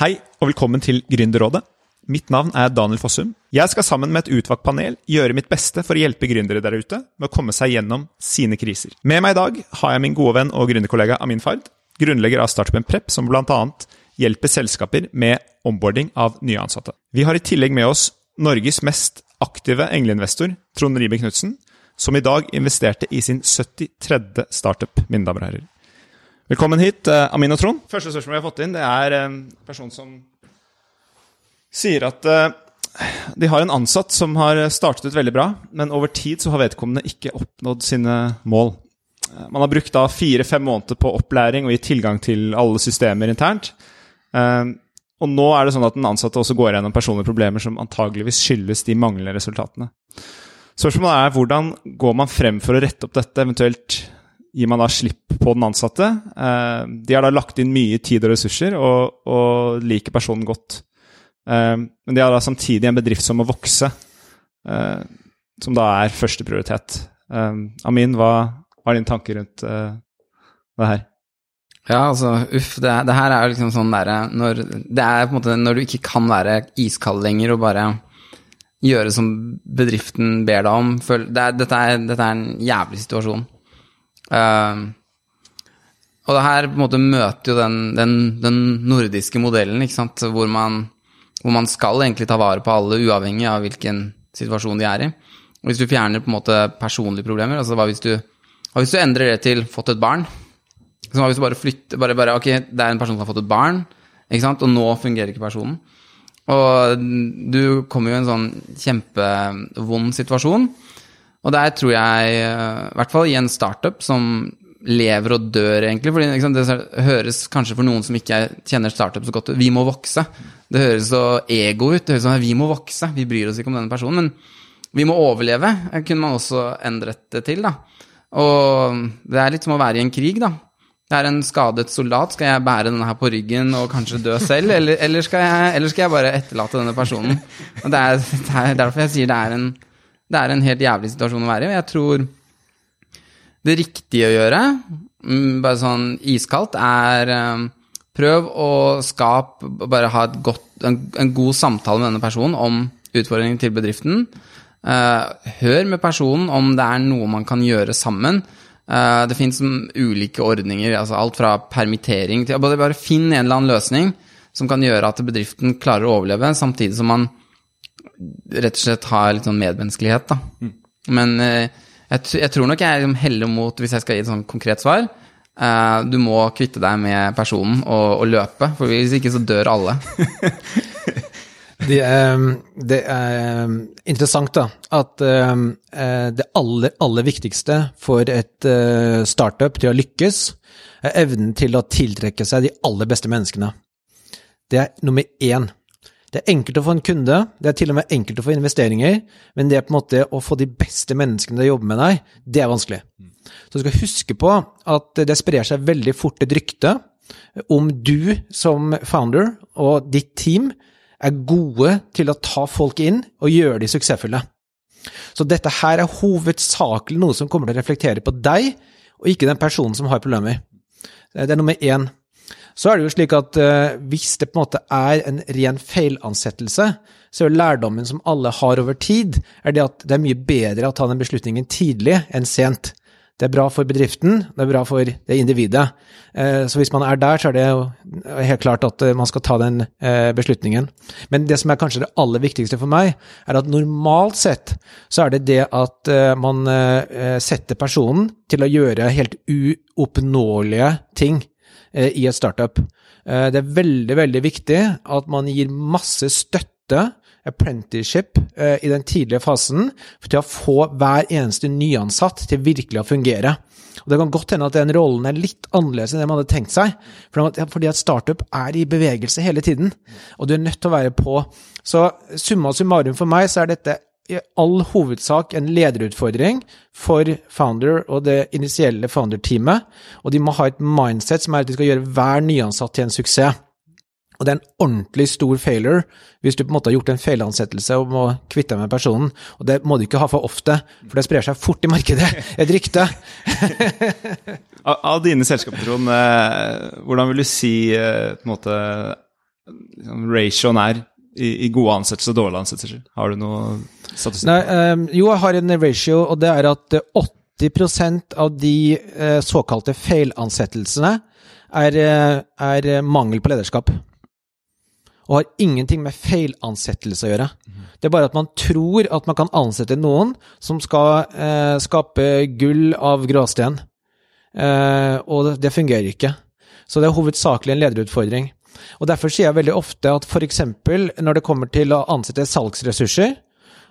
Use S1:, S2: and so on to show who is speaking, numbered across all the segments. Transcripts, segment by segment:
S1: Hei og velkommen til Gründerrådet. Mitt navn er Daniel Fossum. Jeg skal sammen med et utvalgt panel gjøre mitt beste for å hjelpe gründere der ute med å komme seg gjennom sine kriser. Med meg i dag har jeg min gode venn og gründerkollega Amin Fard, grunnlegger av startupen Prep, som bl.a. hjelper selskaper med onboarding av nye ansatte. Vi har i tillegg med oss Norges mest aktive engleinvestor, Trond Ribe Knutsen, som i dag investerte i sin 73. startup, mine damer og herrer. Velkommen hit, eh, Amin og Trond. Første spørsmål vi har fått inn, det er en person som sier at eh, de har en ansatt som har startet ut veldig bra, men over tid så har vedkommende ikke oppnådd sine mål. Eh, man har brukt da fire-fem måneder på opplæring og gitt tilgang til alle systemer internt. Og nå er det sånn at den ansatte også går gjennom personlige problemer som antageligvis skyldes de manglende resultatene. Spørsmålet er hvordan går man frem for å rette opp dette, eventuelt gir man da slipp på den ansatte. Eh, de har da lagt inn mye tid og ressurser og, og liker personen godt. Eh, men de har da samtidig en bedrift som må vokse, eh, som da er førsteprioritet. Amin, hva, er dine tanker rundt det her?
S2: Ja, altså, uff. Det, det her er jo liksom sånn derre når, Det er på en måte når du ikke kan være iskald lenger og bare gjøre som bedriften ber deg om. Føl, det dette, er, dette, er, en jævlig situasjon. Uh, og det her på en måte møter jo den, den, den nordiske modellen, ikke sant, hvor man, hvor man, skal egentlig ta vare på alle, uavhengig av hvilken situasjon de er i. Og hvis du fjerner på en måte personlige problemer, altså hva hvis du, hva hvis du endrer det til fått et barn? Så hva hvis du bare flytter bare, bare, Ok, det er en person som har fått et barn, ikke sant, og nå fungerer ikke personen. Og du kommer jo i en sånn kjempevond situasjon. Og der tror jeg, eh, i hvert fall i en startup som lever og dør, egentlig. fordi liksom, Det høres kanskje for noen som ikke kjenner startup så godt ut, vi må vokse. Det høres så ego ut. Det høres sånn vi må vokse, vi bryr oss ikke om denne personen. Men vi må overleve, kunne man også endret det til, da. Og det er litt som å være i en krig, da. Det er en skadet soldat. Skal jeg bære denne her på ryggen og kanskje dø selv, eller, eller, skal, jeg, eller skal, jeg, bare etterlate denne personen? Og det er, det er derfor jeg sier det er en det er en helt jævlig situasjon å være i, og jeg tror det riktige å gjøre, mm, bare sånn iskaldt, er um, prøv å skape Bare ha godt, en, en, god samtale med denne personen om utfordringen til bedriften. Uh, hør med personen om det er noe man kan gjøre sammen. Uh, det fins ulike ordninger, altså alt fra permittering til bare finn en eller annen løsning som kan gjøre at bedriften klarer å overleve, samtidig som man rett og slett ha litt sånn medmenneskelighet, da. Mm. Men eh, jeg, jeg, tror nok jeg heller mot, hvis jeg skal gi et sånn konkret svar Uh, Du må kvitte deg med personen og, og, løpe, for hvis ikke så dør alle.
S3: det, er, det, er, interessant, da, at eh, det aller, aller viktigste for et startup til å lykkes, er evnen til å tiltrekke seg de aller beste menneskene. Det er nummer én. Det er enkelt å få en kunde, det er til og med enkelt å få investeringer, men det er på en måte å få de beste menneskene til å jobbe med deg, det er vanskelig. Så du skal huske på at det sprer seg veldig fort et rykte om du som founder og ditt team er gode til å ta folk inn og gjøre de suksessfulle. Så dette her er hovedsakelig noe som kommer til å reflektere på deg, og ikke den personen som har problemer. Det er nummer én. Så er det jo slik at uh, hvis det på en måte er en ren feilansettelse, så er lærdommen som alle har over tid, er det at det er mye bedre å ta den beslutningen tidlig enn sent. Det er bra for bedriften, det er bra for det individet. Uh, så hvis man er der, så er det jo helt klart at uh, man skal ta den beslutningen. Men det som er kanskje det aller viktigste for meg, er at normalt sett så er det det at man setter personen til å gjøre helt uoppnåelige ting. Eh, i et startup. Eh, det er veldig, veldig viktig at man gir masse støtte, apprenticeship, eh, i den tidlige fasen til å få hver eneste nyansatt til virkelig å fungere. Og Det kan godt hende at den rollen er litt annerledes enn det man hadde tenkt seg, fordi at startup er i bevegelse hele tiden, og du er nødt til å være på. Så summa summarum for meg så er dette i all hovedsak en lederutfordring for founder og det initielle founder-teamet, og de må ha et mindset som er at de skal gjøre hver nyansatt til en suksess. Og det er en ordentlig stor failure hvis du på en måte har gjort en feilansettelse og må kvitte deg med personen. Og det må du ikke ha for ofte, for det sprer seg fort i markedet. Et rykte.
S1: av, dine selskaper, Trond, eh, hvordan vil du si eh, på en måte ratioen er i gode ansettelser og dårlige ansettelser? Har du noe statistikk?
S3: Nei, um, jo, jeg har en ratio, og det er at eh, 80% av de uh, såkalte feilansettelsene er, eh, er eh, mangel på lederskap. Og har ingenting med feilansettelse å gjøre. Det er bare at man tror at man kan ansette noen som skal eh, skape gull av gråsten. Eh, og det fungerer ikke. Så det er hovedsakelig en lederutfordring. Og Derfor sier jeg veldig ofte at f.eks. når det kommer til å ansette salgsressurser,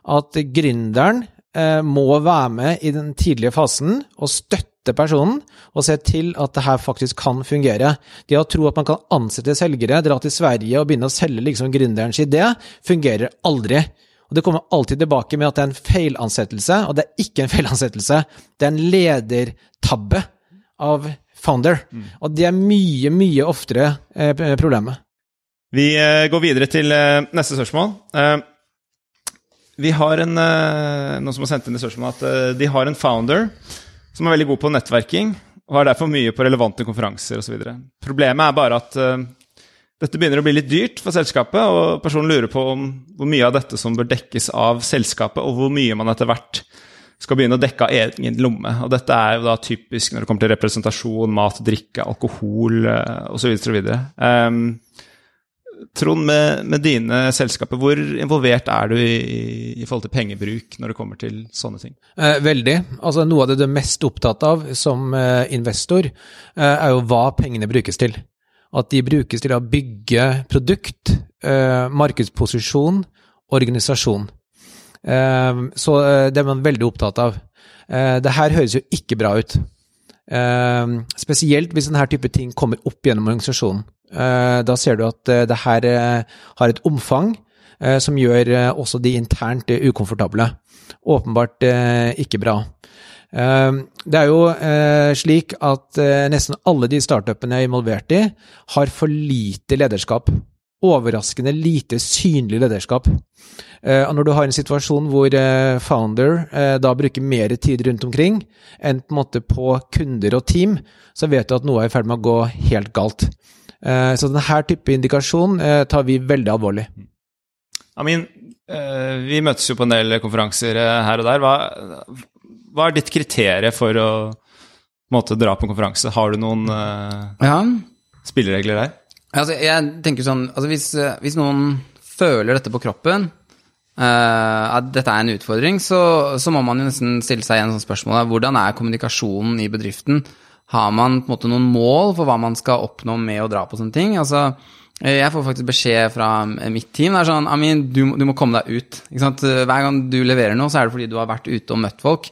S3: at gründeren eh, må være med i den tidlige fasen og støtte personen og se til at det her faktisk kan fungere. Det å tro at man kan ansette selgere, dra til Sverige og begynne å selge liksom gründerens idé, fungerer aldri. Og Det kommer alltid tilbake med at det er en feilansettelse, og det er ikke en feilansettelse. Det er en ledertabbe av founder. Og det er mye, mye oftere eh, problemet.
S1: Vi eh, går videre til eh, neste spørsmål. Vi har en, eh, noen som har sendt inn et spørsmål at eh, de har en founder som er veldig god på nettverking, og har derfor mye på relevante konferanser osv. Problemet er bare at eh, dette begynner å bli litt dyrt for selskapet, og personen lurer på om hvor mye av dette som bør dekkes av selskapet, og hvor mye man etter hvert skal begynne å dekke av egen lomme. Og dette er jo da typisk når det kommer til representasjon, mat, drikke, alkohol osv. osv. Um, Trond, med, med, dine selskaper, hvor involvert er du i, i, forhold til pengebruk når det kommer til sånne ting?
S3: Eh, veldig. Altså Noe av det du er mest opptatt av som eh, investor, eh, er jo hva pengene brukes til. At de brukes til å bygge produkt, eh, markedsposisjon, organisasjon. Eh, så eh, det er man veldig opptatt av. det her høres jo ikke bra ut. Spesielt hvis denne type ting kommer opp gjennom organisasjonen. Eh, da ser du at eh, det her eh, har et omfang som gjør også de internt ukomfortable. Åpenbart ikke bra. Det er jo slik at nesten alle de startupene jeg er involvert i, har for lite lederskap. Overraskende lite synlig lederskap. Og når du har en situasjon hvor founder da bruker mer tid rundt omkring enn på, en måte på kunder og team, så vet du at noe er i ferd med å gå helt galt. Eh, så denne type indikasjon eh, tar vi veldig alvorlig.
S1: Amin, eh, vi møtes jo på en del konferanser her og der. Hva, hva er ditt kriterium for å måte, dra på en konferanse? Har du noen ja. spilleregler der?
S2: Altså, jeg tenker sånn altså hvis, hvis, noen føler dette på kroppen, uh, at dette er en utfordring, så, så, må man jo nesten stille seg igjen sånn spørsmål hvordan er kommunikasjonen i bedriften? Har man på en måte noen mål for hva man skal oppnå med å dra på sånne ting? Altså, eh, jeg får faktisk beskjed fra mitt team. Det er sånn Amin, du, du må komme deg ut. Hver gang du leverer noe, så er det fordi du har vært ute og møtt folk.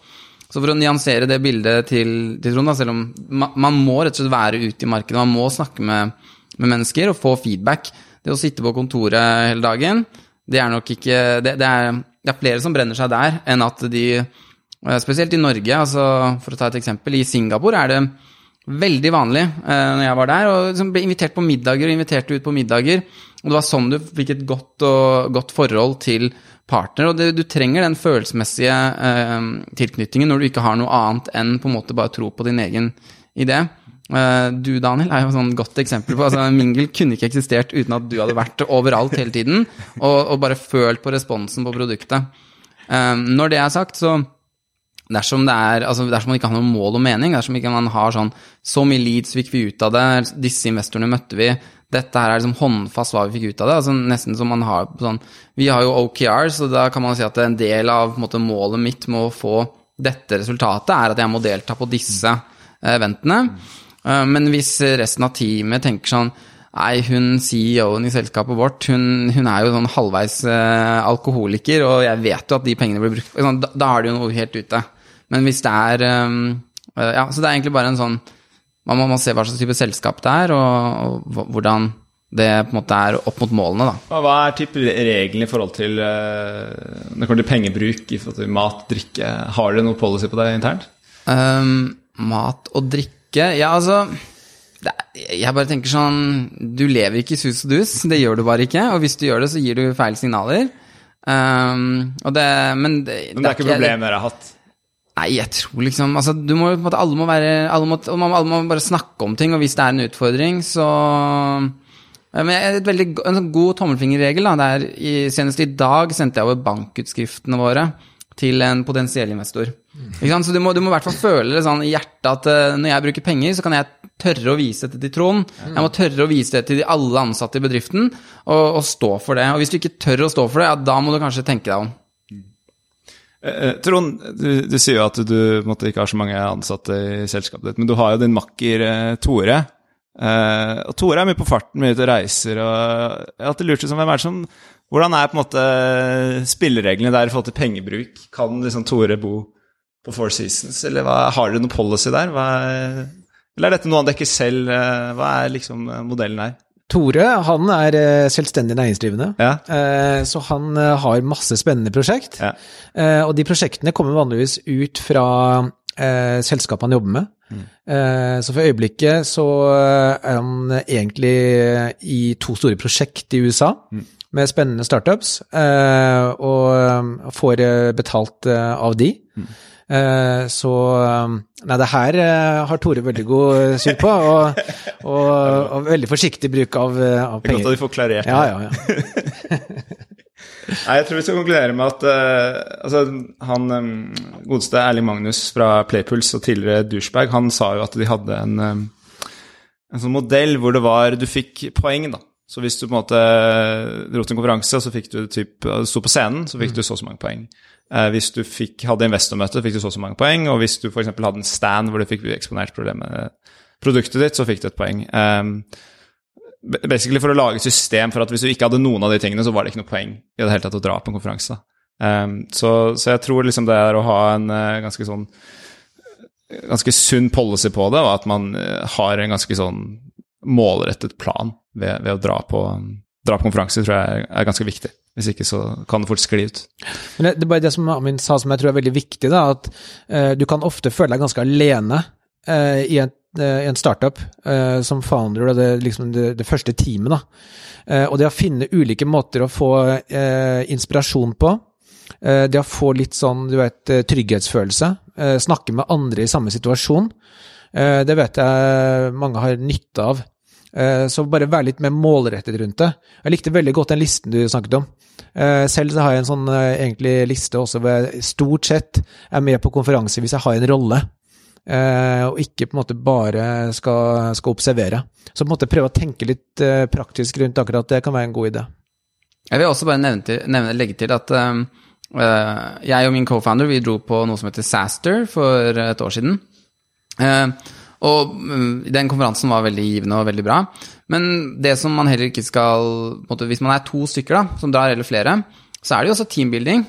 S2: Så for å nyansere det bildet til, til Trond, selv om man, man, må rett og slett være ute i markedet, man må snakke med, med, mennesker og få feedback. Det å sitte på kontoret hele dagen, det er nok ikke det, det, er, det er flere som brenner seg der, enn at de Eh, spesielt i Norge, altså for å ta et eksempel. I Singapore er det veldig vanlig eh, når jeg var der, og liksom ble invitert på middager og inviterte ut på middager. Og det var sånn du fikk et godt, og, godt forhold til partner. Og det, du trenger den følelsesmessige eh, tilknytningen når du ikke har noe annet enn på en måte bare tro på din egen idé. Eh, du, Daniel, er jo et sånn godt eksempel på altså, Mingle kunne ikke eksistert uten at du hadde vært overalt hele tiden og, og bare følt på responsen på produktet. Eh, når det er sagt, så Dersom, det er, altså dersom man ikke har noe mål og mening, dersom ikke man har sånn Så mye leads fikk vi ut av det, disse investorene møtte vi, dette her er liksom håndfast hva vi fikk ut av det. altså Nesten som man har sånn Vi har jo OKR, så da kan man si at en del av måte, målet mitt med å få dette resultatet, er at jeg må delta på disse eventene. Uh, men hvis resten av teamet tenker sånn Nei, hun CEO-en i selskapet vårt, hun, hun, er jo sånn halvveis eh, alkoholiker, og jeg vet jo at de pengene blir brukt sånn, da, da, har de jo noe helt ute. Men hvis det er um, Ja, så det er egentlig bare en sånn Man må, må se hva slags type selskap det er, og, og, hvordan det på en måte er opp mot målene, da.
S1: Hva er type reglene i forhold til når det kommer til pengebruk, i forhold til mat, drikke? Har dere noe policy på det internt?
S2: Um, mat og drikke Ja, altså jeg bare tenker sånn Du lever ikke i sus og dus. Det gjør du bare ikke. Og hvis du gjør det, så gir du feil signaler. Um, det, men, det,
S1: men det er ikke problemet dere har hatt?
S2: Nei, jeg tror liksom altså, du må, alle, må være, alle, må, alle må bare snakke om ting, og hvis det er en utfordring, så Men jeg, veldig, en sånn god tommelfingerregel, da, det er i, senest i dag sendte jeg over bankutskriftene våre til en potensiell investor. Så du må, du må i hvert fall føle det sånn i hjertet at uh, når jeg bruker penger, så kan jeg tørre å vise dette til Trond. Jeg må tørre å vise det til alle ansatte i bedriften, og, og stå for det. Og hvis du ikke tør å stå for det, ja, da må du kanskje tenke deg om.
S1: Eh, Trond, du, du sier jo at du måtte, ikke har så mange ansatte i selskapet ditt, men du har jo din makker eh, Tore. Eh, og Tore er mye på farten, mye ute og reiser, og jeg har alltid lurt liksom, hvem er det som Hvordan er på en måte spillereglene der i forhold til pengebruk? Kan liksom Tore bo på Four Seasons, eller hva, har dere noen policy der? Hva er, eller er dette noe han dekker selv? Eh, Hva er liksom eh, modellen her?
S3: Tore han er eh, selvstendig næringsdrivende,
S1: Ja.
S3: så han har masse spennende prosjekt.
S1: Ja.
S3: Og de prosjektene kommer vanligvis ut fra selskapet han jobber med. Mm. Så for øyeblikket så er han egentlig i to store prosjekt i USA. Med spennende startups, og får betalt av de. Eh, Så eh, Nei, det her eh, har Tore veldig god eh, syn på, og, og, og veldig forsiktig bruk av, av penger.
S1: Det er godt at du får klarert det.
S3: ja, ja.
S1: Nei, jeg tror vi skal konkludere med at uh, altså, han um, godeste Erling Magnus fra Playpuls og tidligere douchebag, han sa jo at de hadde en, um, en sånn modell hvor det var Du fikk poeng, da. Så hvis du på en måte dro til en konferanse, så fikk du typ, sto på scenen, så fikk du så og så mange poeng. Eh, hvis du fikk, hadde investormøte, fikk du så og så mange poeng. Og hvis du f.eks. hadde en stand hvor du fikk eksponert produktet ditt, så fikk du et poeng. Eh, basically for å lage et system for at hvis du ikke hadde noen av de tingene, så var det ikke noe poeng i det hele tatt å dra på en konferanse. Um, så, så jeg tror liksom det er å ha en eh, ganske sånn ganske sunn policy på det, og at man eh, har en ganske sånn målrettet plan ved, ved å dra på, dra på konferanser, tror jeg er, er ganske viktig. Hvis ikke så kan det fort skli ut.
S3: Men det, det er bare det som Amin sa som jeg tror er veldig viktig, da, at uh, du kan ofte føle deg ganske alene uh, i, en, eh, i en startup som founder og det, liksom det, det første teamet. Da. Og det å finne ulike måter å få inspirasjon på, det å få litt sånn du vet, trygghetsfølelse, snakke med andre i samme situasjon, det vet jeg mange har nytte av. Eh, Så bare vær litt mer målrettet rundt det. Jeg likte veldig godt den listen du snakket om. Eh, Selv så har jeg en sånn eh, egentlig liste også hvor jeg stort sett er med på konferanser hvis jeg har en rolle, og ikke på en måte bare skal, skal observere. Så på en måte prøve å tenke litt praktisk rundt akkurat det kan være en god idé.
S2: Jeg vil også bare nevne, til, nevne, legge til at um, jeg og min co-founder vi dro på noe som heter Saster for et år siden. Eh, og mm, den konferansen var veldig givende og veldig bra. Men det som man heller ikke skal måte, Hvis man er to stykker da, som drar, eller flere, så er det jo også teambuilding.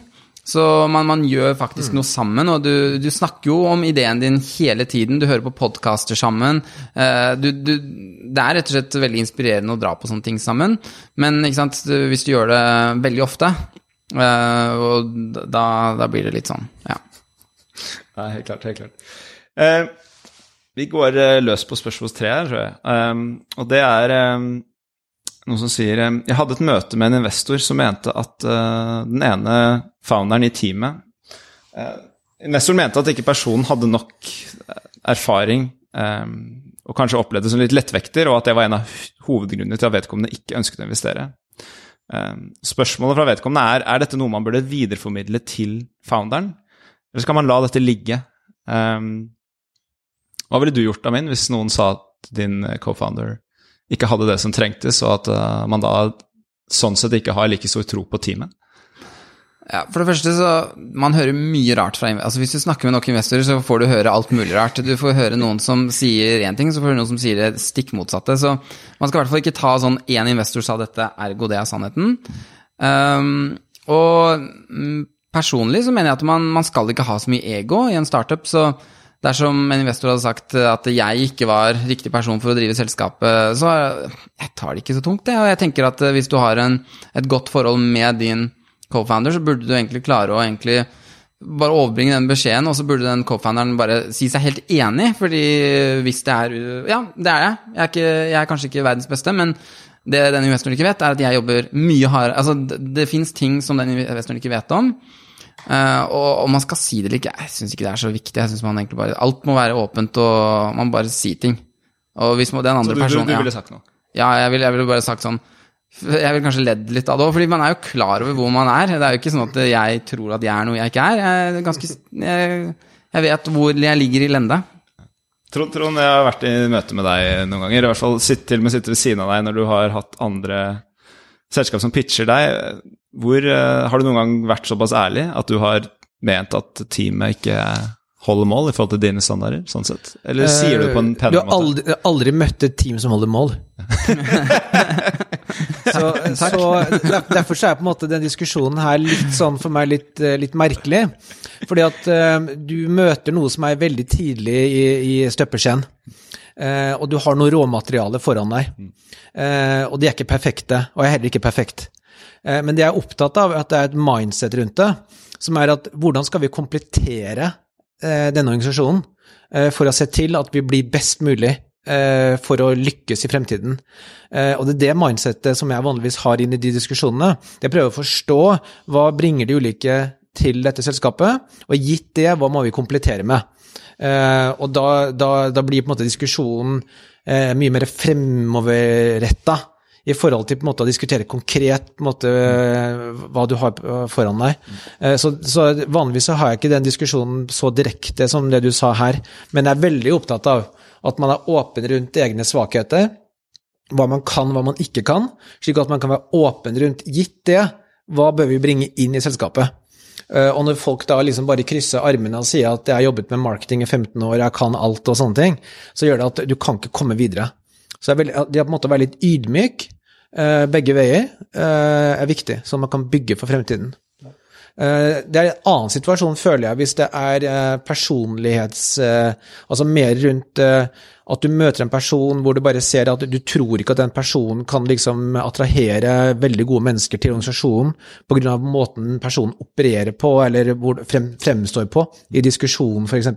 S2: Så man, man gjør faktisk noe sammen, og du, du snakker jo om ideen din hele tiden. Du hører på podkaster sammen. Eh, du, du, det er rett og slett veldig inspirerende å dra på sånne ting sammen. Men sant, hvis du gjør det veldig ofte, eh, og da, da blir det litt sånn, ja.
S1: Nei, helt klart. Helt klart. Eh, vi går eh, løs på spørsmål tre her, tror jeg. Um, og det er um, noen som sier um, Jeg hadde et møte med en investor som mente at uh, den ene founderen i teamet uh, Investoren mente at ikke personen hadde nok erfaring og kanskje opplevde det som litt lettvekter, og at det var en av hovedgrunnene til at vedkommende ikke ønsket å investere. Spørsmålet fra vedkommende er er dette noe man burde videreformidle til founderen, eller skal man la dette ligge? Um, hva ville du gjort, Amin, hvis noen sa at din eh, co-founder ikke hadde det som trengtes, og at eh, man da sånn sett ikke har like stor tro på teamet?
S2: Ja, For det første så Man hører mye rart fra Altså Hvis du snakker med nok investorer, så får du høre alt mulig rart. Du får høre noen som sier én ting, så får du noen som sier det stikk motsatte. Så man skal i hvert fall ikke ta sånn én investor sa dette, ergo det er sannheten. Um, og mm, personlig så mener jeg at man, man skal ikke ha så mye ego i en startup. Så dersom en investor hadde sagt at jeg ikke var riktig person for å drive selskapet, så jeg tar det ikke så tungt, det. Og jeg tenker at hvis du har en, et godt forhold med din co-founder, så burde du egentlig klare å egentlig bare overbringe den beskjeden, og så burde den co-founderen bare si seg helt enig, fordi hvis det er Ja, det er jeg. Jeg er, ikke, jeg er kanskje ikke verdens beste, men det den investoren ikke vet, er at jeg jobber mye hardere Altså, det, det fins ting som den investoren ikke vet om. Eh, og om man skal si det eller ikke, jeg syns ikke det er så viktig. Jeg synes man egentlig bare Alt må være åpent, og man bare sier ting. Og hvis man, den andre
S1: så du,
S2: personen
S1: du
S2: du
S1: ville sagt noe?
S2: Ja, jeg ville vil bare sagt sånn Jeg vil kanskje ledd litt av det òg, fordi man er jo klar over hvor man er. Det er jo ikke sånn at jeg tror at jeg er noe jeg ikke er. Jeg, er ganske, jeg, jeg vet hvor jeg ligger i lende.
S1: Trond, Trond, jeg har vært i møte med deg noen ganger. I hvert fall sitt, til og med sitte ved siden av deg når du har hatt andre selskap som pitcher deg. Hvor, uh, har du noen gang vært såpass ærlig at du har ment at teamet ikke holder mål i forhold til dine standarder? sånn sett? Eller sier du det på en
S3: penere
S1: måte?
S3: Du har aldri, aldri, møtt et team som holder mål. så, så, derfor så er på en måte den diskusjonen her litt sånn for meg litt, litt merkelig. Fordi at uh, du møter noe som er veldig tidlig i, i støpeskjeen. Uh, og du har noe råmateriale foran deg. Uh, og de er ikke perfekte, og jeg er heller ikke perfekt. men det jeg er opptatt av, er at det er et mindset rundt det, som er at hvordan skal vi komplettere denne organisasjonen for å se til at vi blir best mulig for å lykkes i fremtiden. Og det er det mindsettet som jeg vanligvis har inn i de diskusjonene. Jeg prøver å forstå hva bringer de ulike til dette selskapet, og gitt det, hva må vi komplettere med? Uh, og da, da, da, blir på en måte diskusjonen uh, mye mer fremoverretta i forhold til på en måte å diskutere konkret på en måte, uh, hva du har foran deg. Så, så, vanligvis så har jeg ikke den diskusjonen så direkte som det du sa her, men jeg er veldig opptatt av at man er åpen rundt egne svakheter, hva man kan, hva man ikke kan, slik at man kan være åpen rundt gitt det, hva bør vi bringe inn i selskapet? Eh, og når folk da liksom bare krysser armene og sier at 'jeg har jobbet med marketing i 15 år, jeg kan alt' og sånne ting, så gjør det at du kan ikke komme videre. Så det er, på en måte å være litt ydmyk eh, begge veier eh, er viktig, så man kan bygge for fremtiden. Det er en annen situasjon, føler jeg, hvis det er personlighets... Altså mer rundt at du møter en person hvor du bare ser at du tror ikke at den personen kan liksom attrahere veldig gode mennesker til organisasjonen pga. måten personen opererer på, eller frem, fremstår på i diskusjonen, f.eks.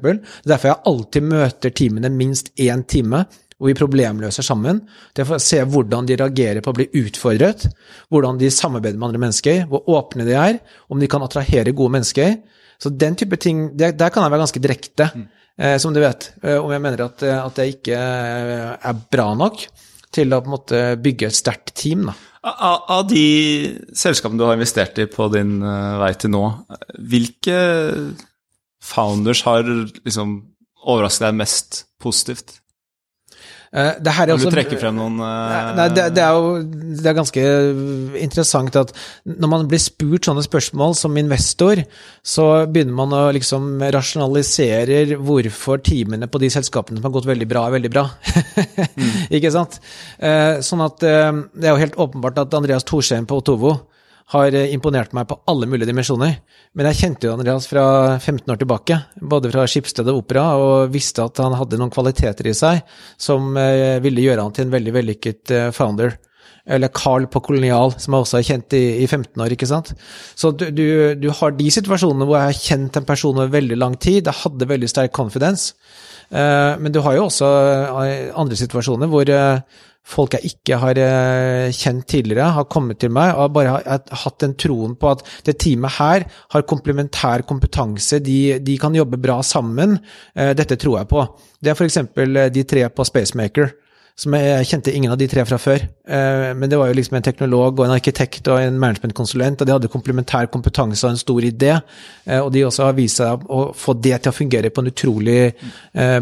S3: Derfor jeg alltid møter teamene minst én time hvor vi problemløser sammen. Det er for å se hvordan de reagerer på å bli utfordret, hvordan de samarbeider med andre mennesker, hvor åpne de er, om de kan attrahere gode mennesker. Så den type ting, der kan jeg være ganske direkte. Mm. Eh, som du vet, eh, om jeg mener at, eh, at det ikke er bra nok til å på en måte bygge et sterkt team. da.
S1: Av de selskapene du har investert i på din vei til nå, hvilke founders har liksom overrasket deg mest positivt?
S3: Uh, det her er
S1: også,
S3: du
S1: trekke frem noen uh...
S3: Nei, det, det, er jo det er ganske interessant at når man blir spurt sånne spørsmål som investor, så begynner man å liksom rasjonalisere hvorfor timene på de selskapene som har gått veldig bra, er veldig bra. mm. Ikke sant? Uh, sånn at det er jo helt åpenbart at Andreas Thorsheim på Otovo har eh, imponert meg på alle mulige dimensjoner. Men jeg kjente jo Andreas fra 15 år tilbake, både fra Skipsted og Opera, og visste at han hadde noen kvaliteter i seg som eh, ville gjøre han til en veldig vellykket eh, founder. Eller Carl på Kolonial, som jeg også har kjent i, i 15 år. ikke sant? Så du, du, du, har de situasjonene hvor jeg har kjent en person over veldig lang tid, jeg hadde veldig sterk confidence. Men du har jo også andre situasjoner hvor folk jeg ikke har eh, kjent tidligere, har kommet til meg og bare har hatt den troen på at det teamet her har komplementær kompetanse, de, de kan jobbe bra sammen. Eh, dette tror jeg på. Det er f.eks. Eh, de tre på Spacemaker. Som jeg kjente ingen av de tre fra før. Men det var jo liksom en teknolog og en arkitekt og en managementkonsulent, og de hadde komplementær kompetanse og en stor idé. Og de også har vist seg å få det til å fungere på en utrolig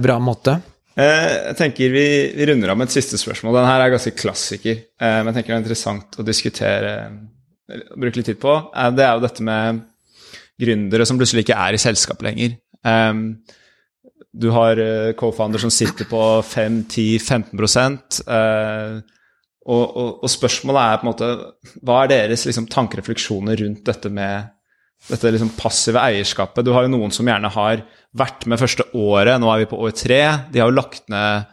S3: bra måte.
S1: Eh, jeg tenker vi, vi, runder av med et siste spørsmål. Den her er ganske klassiker, eh, men jeg tenker det er interessant å diskutere bruke litt tid på. Eh, det er jo dette med gründere som plutselig ikke er i selskap lenger. Du har co-founder som sitter på 5-10-15 og, og, og, spørsmålet er på en måte Hva er deres liksom, tankerefleksjoner rundt dette med dette liksom passive eierskapet? Du har jo noen som gjerne har vært med første året, nå er vi på år tre. De har jo lagt ned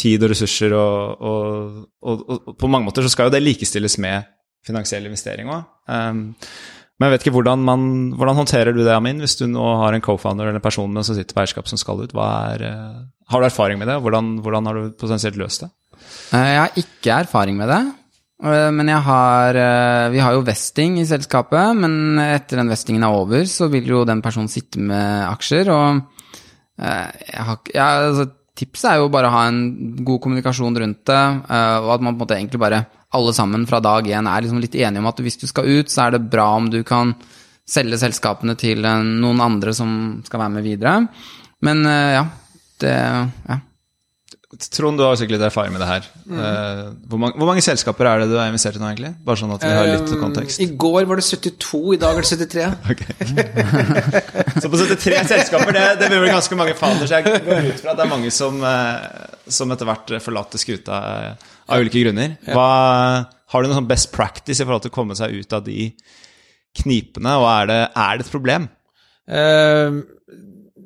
S1: tid og ressurser, og, og, og, og på mange måter så skal jo det likestilles med finansiell investering òg. Um, men jeg vet ikke hvordan, man, hvordan håndterer du det, Amin, hvis du nå har en co-founder eller en person med som sitter på eierskap som skal ut? Er, uh, har du erfaring med det? Hvordan, hvordan har du potensielt løst det?
S2: Eh, jeg har ikke erfaring med det. Eh, men jeg har Vi har jo vesting i selskapet, men etter den vestingen er over, så vil jo den personen sitte med aksjer, og jeg har, jeg, altså, tipset er jo bare å ha en god kommunikasjon rundt det, eh, og at man på en måte egentlig bare alle sammen fra dag én er liksom litt enige om at hvis du skal ut, så er det bra om du kan selge selskapene til eh, noen andre som skal være med videre. Men eh, ja, det Ja.
S1: Trond, du har sikkert litt erfaring med det her. Mm. hvor, mange, hvor mange selskaper er det du har investert i nå, egentlig? Bare sånn at vi har litt kontekst.
S3: I går var det 72, i dag er det 73.
S1: Ok. Så på 73 selskaper, det, det blir vel ganske mange fader, så jeg går ut fra at det er mange som, eh, som etter hvert forlater skuta eh, av ulike grunner. Hva, har du noe sånn best practice i forhold til å komme seg ut av de knipene, og er det, er det et problem?
S3: Eh,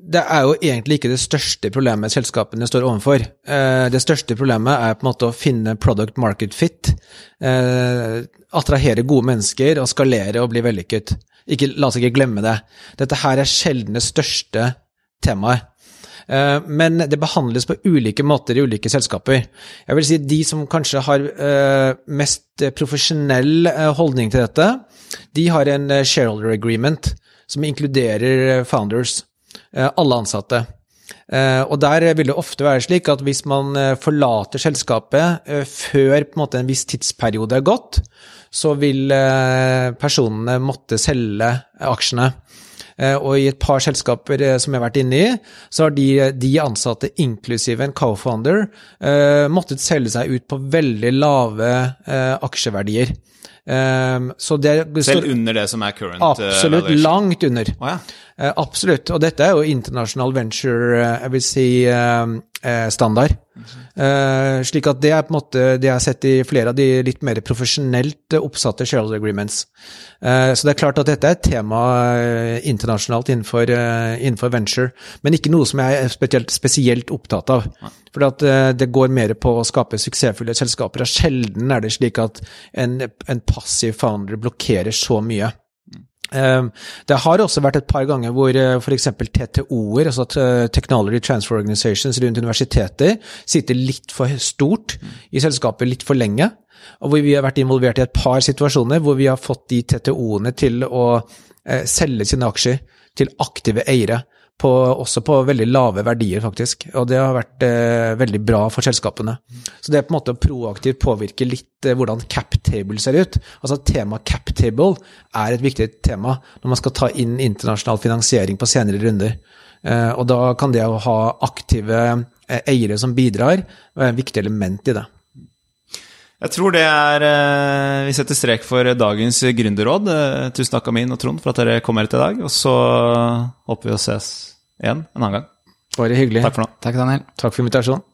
S3: det er jo egentlig ikke det største problemet selskapene står overfor. Eh, det største problemet er på en måte å finne product market fit. eh, Attrahere gode mennesker og skalere og bli vellykket. Ikke, la oss ikke glemme det. Dette her er sjelden det største temaet. Eh, Men det behandles på ulike måter i ulike selskaper. Jeg vil si de som kanskje har mest profesjonell holdning til dette, de har en eh, shareholder agreement som inkluderer founders, alle ansatte. Eh, Og der vil det ofte være slik at hvis man eh, forlater selskapet eh, før en, måte, en viss tidsperiode er gått, så vil eh, personene måtte selge aksjene. Eh, Og i et par selskaper eh, som jeg har vært inne i, så har de, de ansatte, inklusive en co-founder, eh, måttet selge seg ut på veldig lave aksjeverdier. Um, Så det,
S1: Selv under det som er current
S3: absolutt
S1: valuation?
S3: langt under.
S1: Oh, ja.
S3: uh, absolutt. Og dette er jo internasjonal venture, eh, jeg vil si, eh, standard. Uh, slik at det er på en måte det jeg har sett i flere av de litt mer profesjonelt eh, oppsatte shareholder agreements. Uh, så det er klart at dette er et tema eh, internasjonalt innenfor, uh, innenfor venture, men ikke noe som jeg er spesielt, spesielt opptatt av. For at eh, det går mer på å skape suksessfulle selskaper, og sjelden er det slik at en, en passiv founder blokkerer så mye. Eh, Det har også vært et par ganger hvor f.eks. TTO-er, altså eh, Technology Transfer Organizations rundt universiteter, sitter litt for stort i selskapet litt for lenge. Og hvor vi har vært involvert i et par situasjoner hvor vi har fått de TTO-ene til å eh, selge sine aksjer til aktive eiere, på, også på veldig lave verdier, faktisk. Og det har vært eh, veldig bra for selskapene. Så det er på en måte å proaktivt påvirke litt eh, hvordan cap table ser ut. Altså tema cap table er et viktig tema når man skal ta inn internasjonal finansiering på senere runder. Eh, og da kan det å ha aktive eh, eiere som bidrar, være et viktig element i det.
S1: Jeg tror det er eh, Vi setter strek for dagens gründerråd. Eh, Tusen takk, Amin og Trond, for at dere kom her til i dag. Og så håper vi å ses igjen en annen gang.
S3: Bare hyggelig.
S1: Takk for nå.
S2: Takk, Daniel.
S3: Takk for invitasjonen.